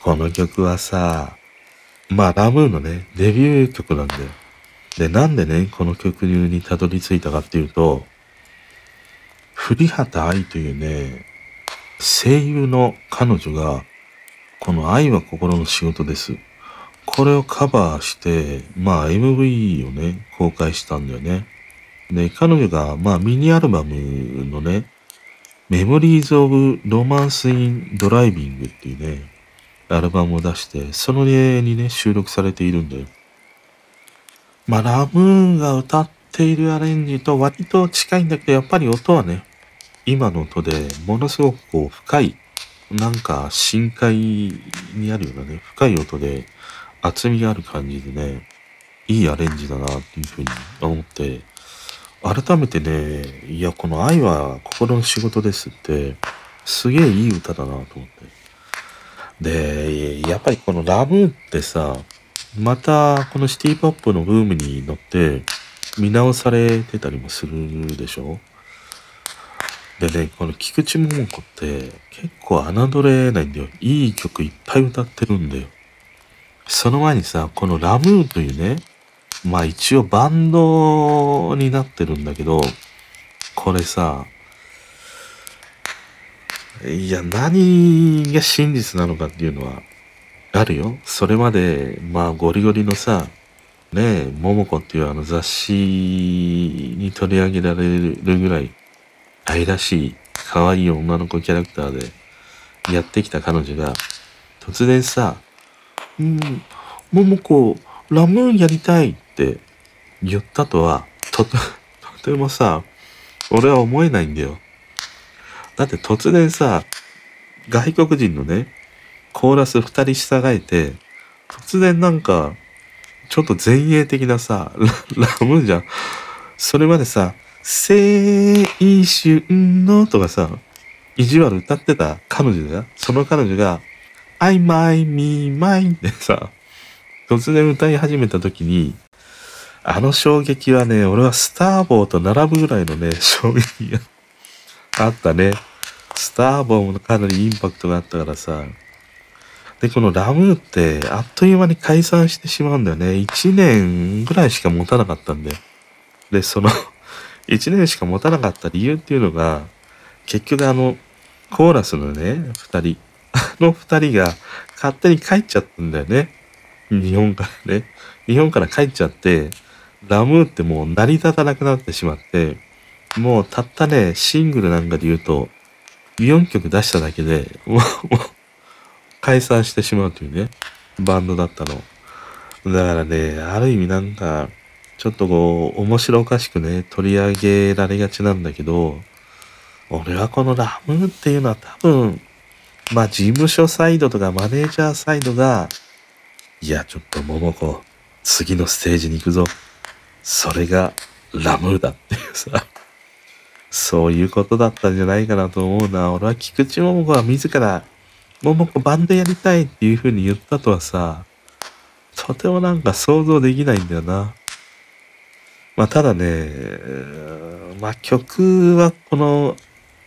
この曲はさ、まあラムーのね、デビュー曲なんだよ。で、なんでね、この曲にたどり着いたかっていうと、古畑愛というね、声優の彼女が、この愛は心の仕事です。これをカバーして、まあ MV をね、公開したんだよね。で、彼女が、まあミニアルバムのね、メモリーズ・オブ・ロマンス・イン・ドライビングっていうね、アルバムを出して、その絵にね、収録されているんだよ。まあ、ラムーンが歌っているアレンジと割と近いんだけど、やっぱり音はね、今の音でものすごくこう深い、なんか深海にあるようなね、深い音で厚みがある感じでね、いいアレンジだなっていうふうに思って、改めてね、いや、この愛は心の仕事ですって、すげえいい歌だなと思って。で、やっぱりこのラブってさ、またこのシティポップのブームに乗って見直されてたりもするでしょ？でね、この菊池桃子って結構侮れないんだよ。いい曲いっぱい歌ってるんだよ。その前にさ、このラムーというね、まあ一応バンドになってるんだけど、これさ、いや、何が真実なのかっていうのはあるよ。それまで、まあゴリゴリのさ、ねえ、桃子っていうあの雑誌に取り上げられるぐらい愛らしい可愛い女の子キャラクターでやってきた彼女が突然さ、うん、桃子、ラムーンやりたいって言ったとは、と、とてもさ、俺は思えないんだよ。だって突然さ、外国人のね、コーラス二人従えて、突然なんか、ちょっと前衛的なさ、ララムじゃん。それまでさ、青春のとかさ、意地悪歌ってた彼女だよその彼女が、I, my, me, mine ってさ、突然歌い始めた時に、あの衝撃はね、俺はスターボーと並ぶぐらいのね、衝撃があったね。スターボーもかなりインパクトがあったからさ。で、このラムーってあっという間に解散してしまうんだよね。1年ぐらいしか持たなかったんだよ。で、その 1年しか持たなかった理由っていうのが、結局あの、コーラスのね、2人、あ の2人が勝手に帰っちゃったんだよね。日本からね。日本から帰っちゃって、ラムーってもう成り立たなくなってしまって、もうたったね、シングルなんかで言うと、4曲出しただけで、もう、解散してしまうというね、バンドだったの。だからね、ある意味なんか、ちょっとこう、面白おかしくね、取り上げられがちなんだけど、俺はこのラムーっていうのは多分、まあ事務所サイドとかマネージャーサイドが、いや、ちょっと桃子、次のステージに行くぞ。それがラムーだっていうさ、そういうことだったんじゃないかなと思うな。俺は菊池桃子は自ら、桃子バンドやりたいっていう風に言ったとはさ、とてもなんか想像できないんだよな。まあただね、まあ曲はこの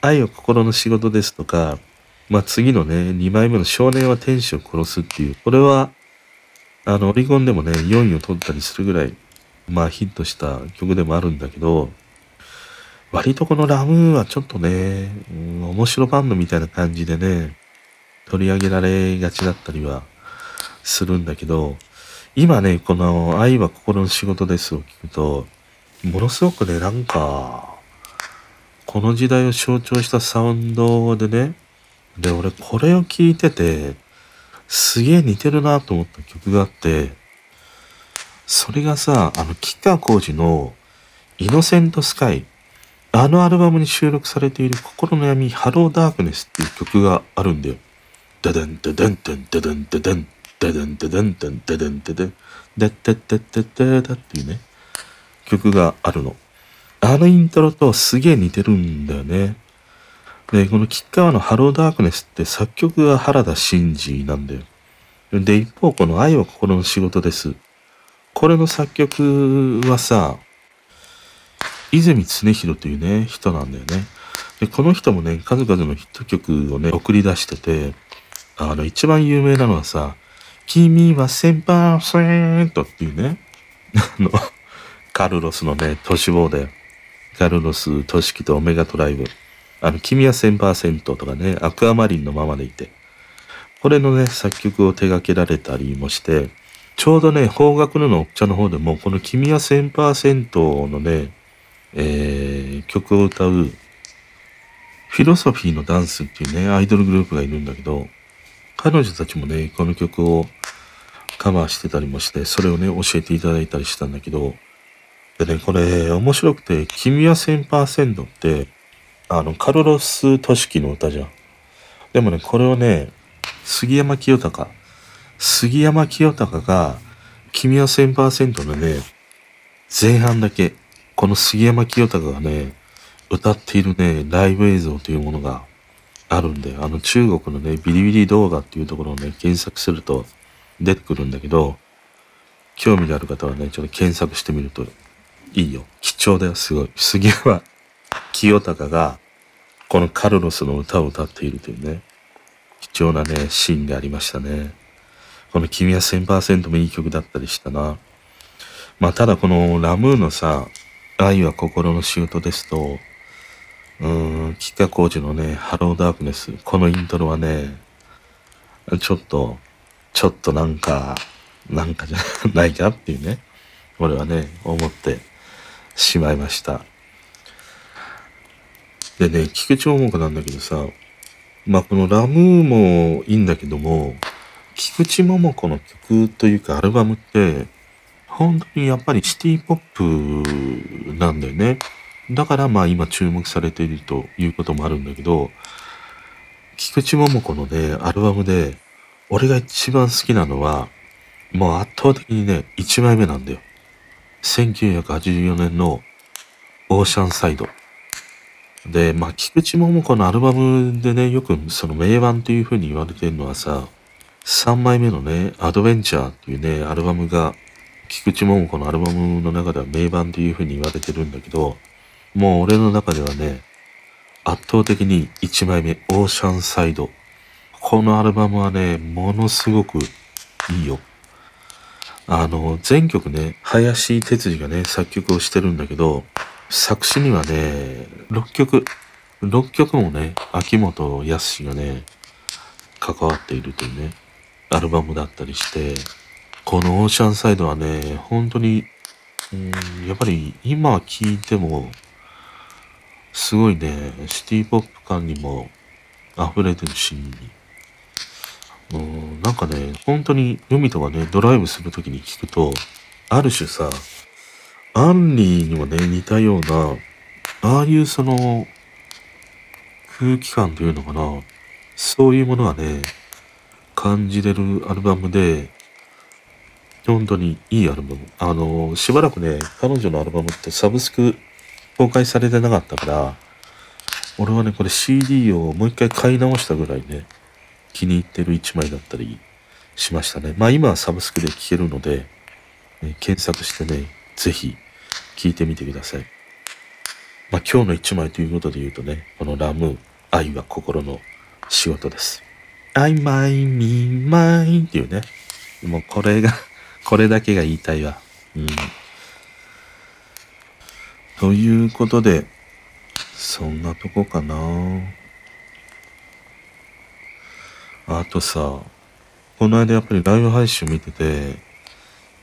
愛を心の仕事ですとか、まあ次のね、2枚目の少年は天使を殺すっていう、これは、あの、オリゴンでもね、4位を取ったりするぐらい、まあヒットした曲でもあるんだけど、割とこのラムーはちょっとね、うん、面白バンドみたいな感じでね、取り上げられがちだったりはするんだけど、今ね、この愛は心の仕事ですを聞くと、ものすごくね、なんか、この時代を象徴したサウンドでね、で、俺これを聞いてて、すげえ似てるなと思った曲があって、それがさ、あの、吉川浩司のイノセントスカイあのアルバムに収録されている心の闇、ハローダークネスっていう曲があるんだよ。ダダンダダンダンダダンダダンダダンダダンダンダダンダダンダッダッダッダッダダっていうね、曲があるの。あのイントロとすげえ似てるんだよね。で、この吉川のハローダークネスって作曲が原田真二なんだよ。で、一方この愛は心の仕事です。これの作曲はさ、泉常弘というね、人なんだよね。で、この人もね、数々のヒット曲をね、送り出してて、あの、一番有名なのはさ、君は1000%っていうね、あの、カルロスのね、都市棒で、カルロス、トシキとオメガトライブ、あの、君は1000%とかね、アクアマリンのままでいて、これのね、作曲を手掛けられたりもして、ちょうどね、方角ののおっちゃんの方でも、この君は1000%のね、えー、曲を歌う、フィロソフィーのダンスっていうね、アイドルグループがいるんだけど、彼女たちもね、この曲をカバーしてたりもして、それをね、教えていただいたりしたんだけど、でね、これ面白くて、君は1000%って、あの、カルロス・トシキの歌じゃん。でもね、これをね、杉山清隆、杉山清隆が、君は1000%のね、前半だけ、この杉山清隆がね、歌っているね、ライブ映像というものがあるんで、あの中国のね、ビリビリ動画っていうところをね、検索すると出てくるんだけど、興味がある方はね、ちょっと検索してみるといいよ。貴重だよ、すごい。杉山清隆が、このカルロスの歌を歌っているというね、貴重なね、シーンがありましたね。この君は1000%もいい曲だったりしたな。まあ、ただこのラムーのさ、愛は心の仕事ですと、うーん、吉川浩司のね、ハローダークネス、このイントロはね、ちょっと、ちょっとなんか、なんかじゃないかっていうね、俺はね、思ってしまいました。でね、菊池桃子なんだけどさ、まあこのラムーもいいんだけども、菊池桃子の曲というかアルバムって、本当にやっぱりシティポップなんだよね。だからまあ今注目されているということもあるんだけど、菊池桃子のね、アルバムで、俺が一番好きなのは、もう圧倒的にね、1枚目なんだよ。1984年のオーシャンサイド。で、まあ、菊池桃子のアルバムでね、よくその名盤という風に言われてるのはさ、3枚目のね、アドベンチャーっていうね、アルバムが、菊池桃子のアルバムの中では名盤という風に言われてるんだけど、もう俺の中ではね、圧倒的に1枚目、オーシャンサイド。このアルバムはね、ものすごくいいよ。あの、全曲ね、林哲司がね、作曲をしてるんだけど、作詞にはね、6曲、6曲もね、秋元康がね、関わっているというね、アルバムだったりして、このオーシャンサイドはね、本当に、うん、やっぱり今聴いても、すごいね、シティポップ感にも溢れてるし、うん、なんかね、本当に海とかね、ドライブするときに聞くと、ある種さ、アンリーにもね、似たような、ああいうその、空気感というのかな、そういうものがね、感じれるアルバムで、本当にいいアルバム。あの、しばらくね、彼女のアルバムってサブスク公開されてなかったから、俺はね、これ CD をもう一回買い直したぐらいね、気に入ってる一枚だったりしましたね。まあ今はサブスクで聴けるので、ね、検索してね、ぜひ聴いてみてください。まあ今日の一枚ということで言うとね、このラム、愛は心の仕事です。I, my, me, mine っていうね、もうこれが これだけが言いたいわ。うん。ということで、そんなとこかなあとさ、この間やっぱりライブ配信見てて、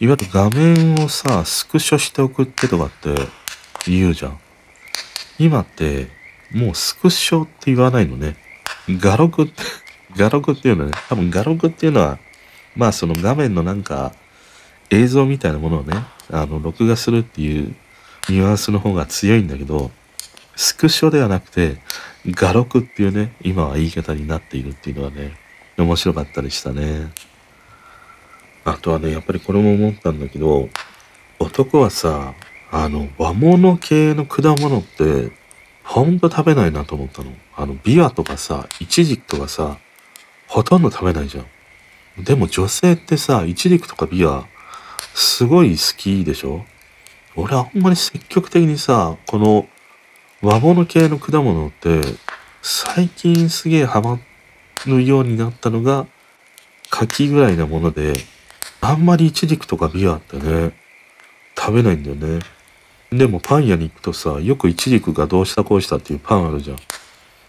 いわゆる画面をさ、スクショして送ってとかって言うじゃん。今って、もうスクショって言わないのね。画録って、画録っていうのね、多分画録っていうのは、まあその画面のなんか映像みたいなものをね、あの、録画するっていうニュアンスの方が強いんだけど、スクショではなくて、画録っていうね、今は言い方になっているっていうのはね、面白かったりしたね。あとはね、やっぱりこれも思ったんだけど、男はさ、あの、和物系の果物って、ほんと食べないなと思ったの。あの、ビワとかさ、イチジクとかさ、ほとんど食べないじゃん。でも女性ってさ、イチジクとかビワ、すごい好きでしょ？俺あんまり積極的にさ、この和物系の果物って、最近すげえハマるようになったのが、柿ぐらいなもので、あんまりイチジクとかビアってね、食べないんだよね。でもパン屋に行くとさ、よくイチジクがどうしたこうしたっていうパンあるじゃん。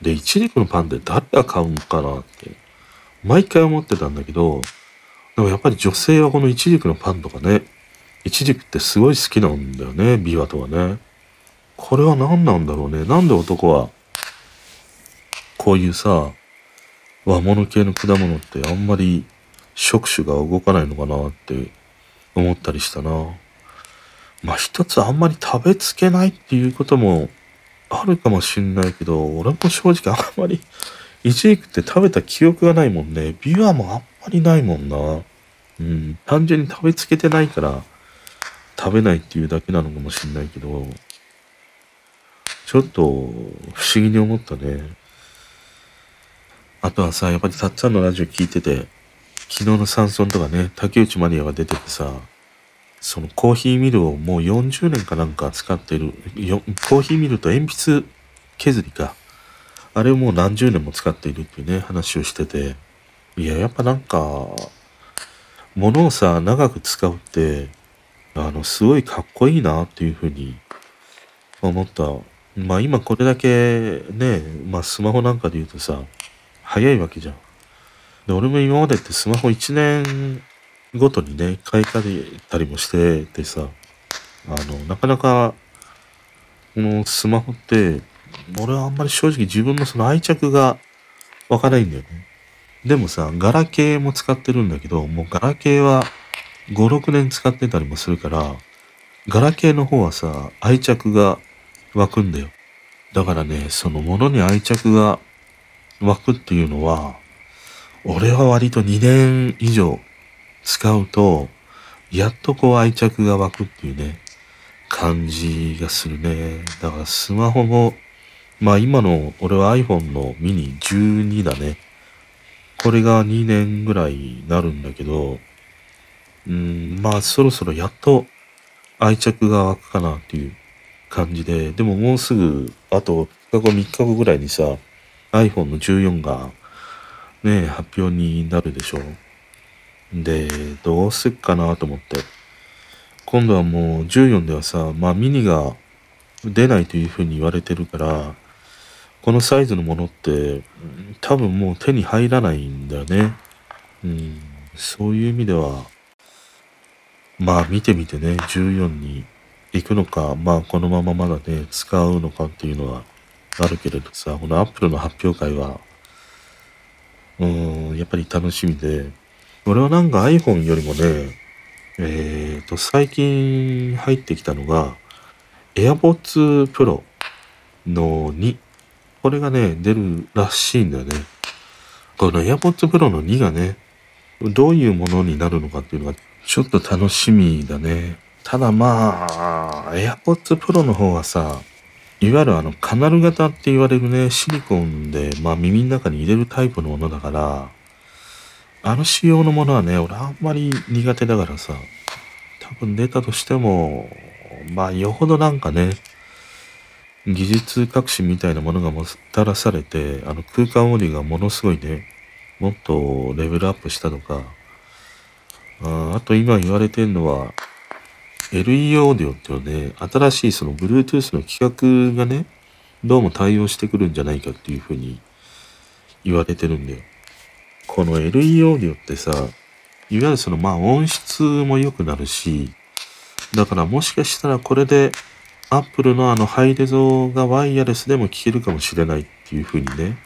で、イチジクのパンって誰が買うんかなって、毎回思ってたんだけど、でもやっぱり女性はこのイチジクのパンとかね、イチジクってすごい好きなんだよね、ビワとはね。これは何なんだろうね。なんで男は、こういうさ、和物系の果物ってあんまり触手が動かないのかなって思ったりしたな。まあ一つあんまり食べつけないっていうこともあるかもしんないけど、俺も正直あんまり、イチジクって食べた記憶がないもんね。ビワもあんまりないもんな。うん、単純に食べつけてないから、食べないっていうだけなのかもしんないけど、ちょっと不思議に思ったね。あとはさ、やっぱりたっちゃんのラジオ聞いてて、昨日のサンソンとかね、竹内まりやが出ててさ、そのコーヒーミルをもう40年かなんか使ってる、コーヒーミルと鉛筆削りか。あれをもう何十年も使っているっていうね、話をしてて。いや、やっぱなんか、物をさ、長く使うって、あの、すごいかっこいいなっていうふうに思った。まあ今これだけね、まあスマホなんかで言うとさ、早いわけじゃん。で、俺も今までってスマホ1年ごとにね、買い替えたりもしててさ、あの、なかなか、このスマホって、俺はあんまり正直自分のその愛着が湧かないんだよね。でもさ、ガラケーも使ってるんだけど、もうガラケーは5、6年使ってたりもするから、ガラケーの方はさ、愛着が湧くんだよ。だからね、そのものに愛着が湧くっていうのは、俺は割と2年以上使うと、やっとこう愛着が湧くっていうね、感じがするね。だからスマホも、まあ今の俺は iPhone のミニ12だね。これが2年ぐらいになるんだけど、うん、まあそろそろやっと愛着が湧くかなっていう感じで、でももうすぐ、あと2日後3日後ぐらいにさ、iPhone の14がね、発表になるでしょう。で、どうすっかなと思って。今度はもう14ではさ、まあミニが出ないというふうに言われてるから、このサイズのものって多分もう手に入らないんだよね。うん、そういう意味では、まあ見てみてね、14に行くのか、まあこのまままだね、使うのかっていうのはあるけれどさ、このアップルの発表会は、うん、やっぱり楽しみで、俺はなんか iPhone よりもね、えっ、ー、と、最近入ってきたのが、AirPods Pro の2。これがね、出るらしいんだよね。この AirPods Pro の2がね、どういうものになるのかっていうのがちょっと楽しみだね。ただまあ、AirPods Pro の方はさ、いわゆるあのカナル型って言われるね、シリコンで、まあ耳の中に入れるタイプのものだから、あの仕様のものはね、俺あんまり苦手だからさ、多分出たとしても、まあよほどなんかね、技術革新みたいなものがもたらされて、あの空間オーディがものすごいね、もっとレベルアップしたとか、ああと今言われてるのは、LE オーディオっていうのね、新しいその Bluetooth の規格がね、どうも対応してくるんじゃないかっていうふうに言われてるんだよ。この LE オーディオってさ、いわゆるそのまあ音質も良くなるし、だからもしかしたらこれで Apple のあのハイレゾがワイヤレスでも聞けるかもしれないっていう風にね、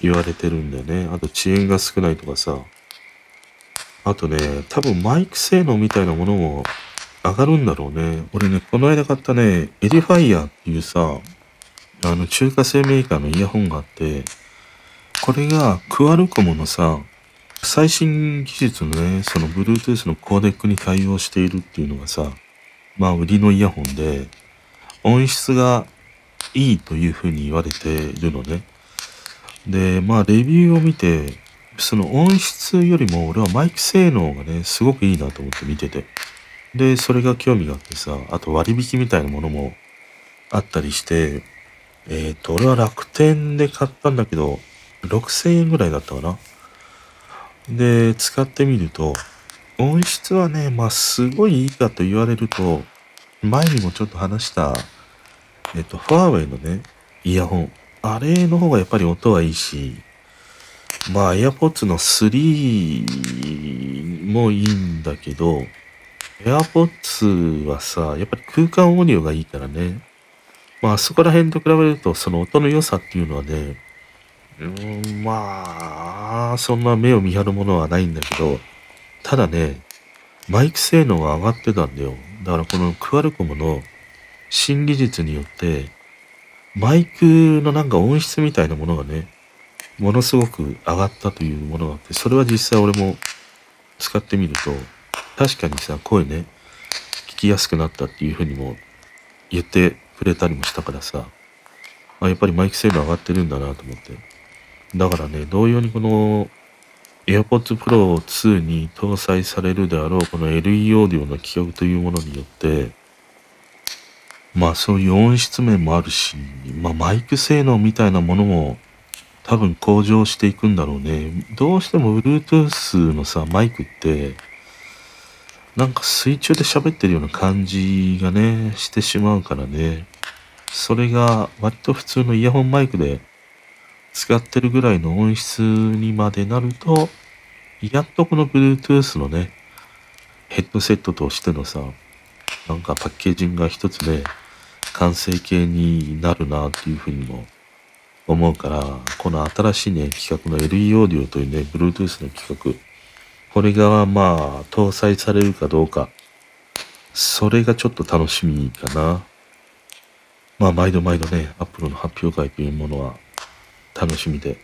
言われてるんだよね。あと遅延が少ないとかさ。あとね、多分マイク性能みたいなものも上がるんだろうね。俺ね、この間買ったね、エディファイアっていうさ、あの中華製メーカーのイヤホンがあって、これが Qualcomm のさ、最新技術のね、その Bluetooth のコーデックに対応しているっていうのがさ、まあ売りのイヤホンで、音質がいいというふうに言われているのね。で、まあレビューを見て、その音質よりも俺はマイク性能がね、すごくいいなと思って見てて。で、それが興味があってさ、あと割引みたいなものもあったりして、えっ、ー、と、俺は楽天で買ったんだけど、6000円ぐらいだったかな。で、使ってみると、音質はね、まあ、すごいいいかと言われると、前にもちょっと話した、えっと、ファーウェイのね、イヤホン。あれの方がやっぱり音はいいし、まあ、AirPods の3もいいんだけど、AirPods はさ、やっぱり空間オーディオがいいからね。まあ、そこら辺と比べると、その音の良さっていうのはね、うん、まあ、そんな目を見張るものはないんだけど、ただね、マイク性能が上がってたんだよ。だからこのクアルコムの新技術によって、マイクのなんか音質みたいなものがね、ものすごく上がったというものがあって、それは実際俺も使ってみると、確かにさ、声ね、聞きやすくなったっていうふうにも言ってくれたりもしたからさ、あ、やっぱりマイク性能上がってるんだなと思って。だからね、同様にこの AirPods Pro 2に搭載されるであろうこの LE オーディオの規格というものによって、まあそういう音質面もあるし、まあマイク性能みたいなものも多分向上していくんだろうね。どうしても Bluetooth のさ、マイクって、なんか水中で喋ってるような感じがね、してしまうからね。それが割と普通のイヤホンマイクで使ってるぐらいの音質にまでなると、やっとこの Bluetooth のね、ヘッドセットとしてのさ、なんかパッケージングが一つね、完成形になるなっていうふうにも思うから、この新しいね、企画の LE オーディオというね、Bluetooth の企画、これがまあ、搭載されるかどうか、それがちょっと楽しみかな。まあ、毎度毎度ね、Apple の発表会というものは楽しみで。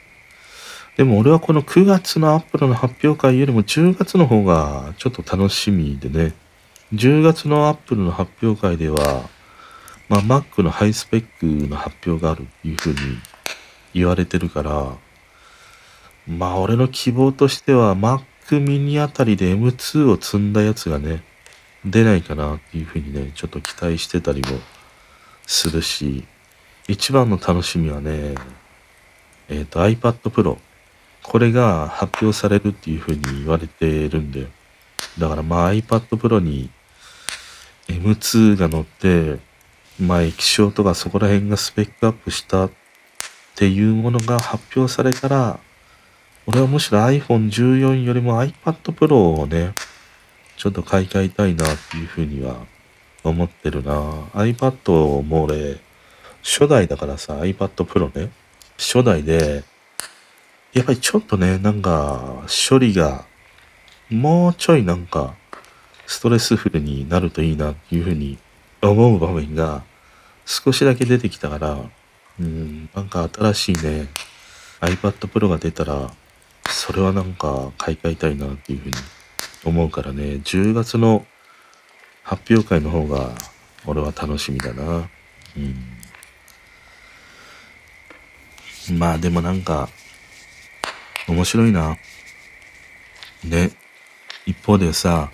でも俺はこの9月の Apple の発表会よりも10月の方がちょっと楽しみでね。10月の Apple の発表会では、まあ Mac のハイスペックの発表があるっていうふうに言われてるから、まあ俺の希望としては Mac mini あたりで M2 を積んだやつがね、出ないかなっていうふうにね、ちょっと期待してたりもするし、一番の楽しみはね、えっ、と iPad Pro。これが発表されるっていうふうに言われてるんだよ。だからまあ iPad Pro に M2 が乗って、まあ液晶とかそこら辺がスペックアップしたっていうものが発表されたら、俺はむしろ iPhone14 よりも iPad Pro をね、ちょっと買い替えたいなっていうふうには思ってるな。iPad も俺、初代だからさ、iPad Pro ね。初代で、やっぱりちょっとね、なんか、処理が、もうちょいなんか、ストレスフルになるといいなっていうふうに思う場面が少しだけ出てきたから、うん、なんか新しいね、iPad Pro が出たら、それはなんか買い替えたいなっていうふうに思うからね、10月の発表会の方が俺は楽しみだな。うん。まあでもなんか、面白いな。ね。一方でさ、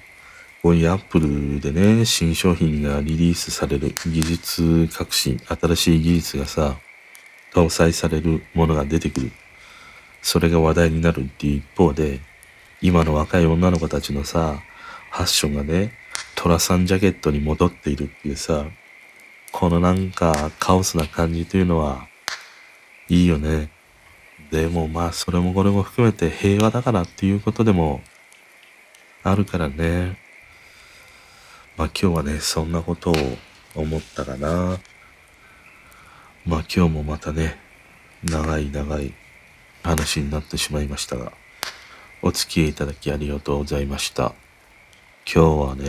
こういうアップルでね、新商品がリリースされる技術革新、新しい技術がさ、搭載されるものが出てくる。それが話題になるっていう一方で、今の若い女の子たちのさ、ファッションがね、トラさんジャケットに戻っているっていうさ、このなんかカオスな感じというのは、いいよね。でもまあそれもこれも含めて平和だからっていうことでもあるからね。まあ今日はね、そんなことを思ったかな。まあ今日もまたね、長い長い話になってしまいましたが、お付き合いいただきありがとうございました。今日はね、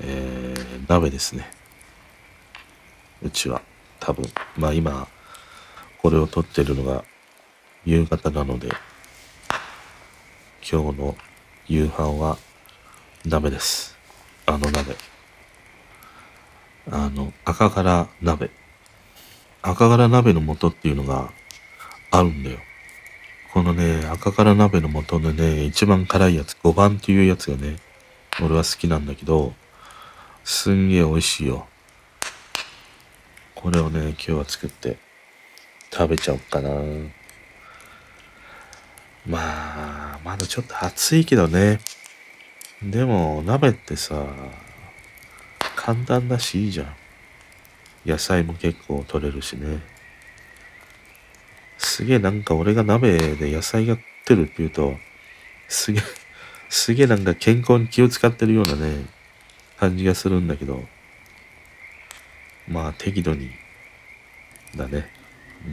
えー、鍋ですね。うちは多分、まあ今、これを撮ってるのが夕方なので、今日の夕飯は鍋です。あの鍋。あの、赤柄鍋。赤柄鍋の素っていうのがあるんだよ。このね、赤柄鍋の素でね、一番辛いやつ、5番っていうやつがね、俺は好きなんだけど、すんげえ美味しいよ。これをね、今日は作って食べちゃおうかな。まあ、まだちょっと暑いけどね。でも、鍋ってさ、簡単だしいいじゃん。野菜も結構取れるしね。すげえなんか俺が鍋で野菜が食ってるって言うと、すげえ、すげえなんか健康に気を使ってるようなね、感じがするんだけど、まあ適度に、だね。う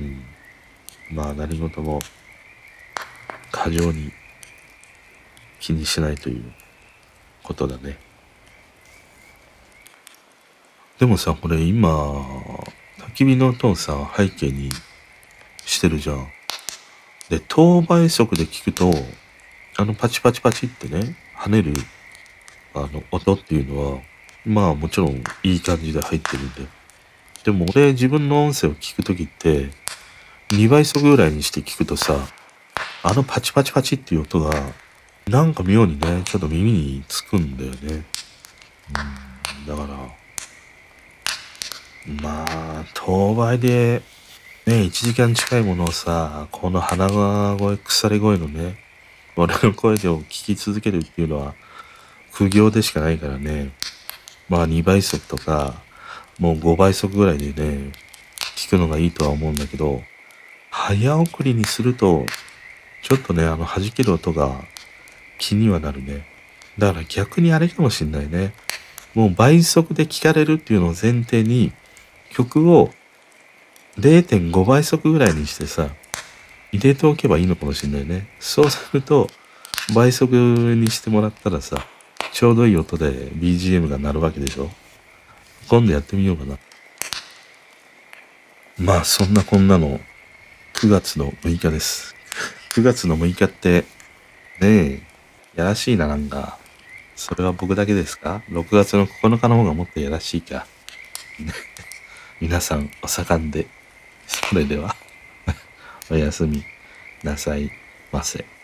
ん。まあ何事も、過剰に気にしないということだね。でもさ、これ今、焚き火の音をさ、背景にしてるじゃん。で、等倍速で聞くと、あのパチパチパチってね、跳ねる、あの、音っていうのは、まあもちろんいい感じで入ってるんで。でも俺自分の音声を聞くときって、2倍速ぐらいにして聞くとさ、あのパチパチパチっていう音が、なんか妙にね、ちょっと耳につくんだよね。うん、だから、まあ、当倍で、ね、1時間近いものをさ、この鼻声、腐り声のね、俺の声でを聞き続けるっていうのは、苦行でしかないからね。まあ2倍速とか、もう5倍速ぐらいでね、聞くのがいいとは思うんだけど、早送りにすると、ちょっとね、あの弾ける音が気にはなるね。だから逆にあれかもしんないね。もう倍速で聞かれるっていうのを前提に、曲を0.5倍速ぐらいにしてさ、入れておけばいいのかもしんないね。そうすると、倍速にしてもらったらさ、ちょうどいい音で BGM が鳴るわけでしょ今度やってみようかな。まあそんなこんなの9月の6日です。9月の6日って、ねえ、やらしいななんか。それは僕だけですか ?6 月の9日の方がもっとやらしいか。皆さんお盛んで。それでは おやすみなさいませ。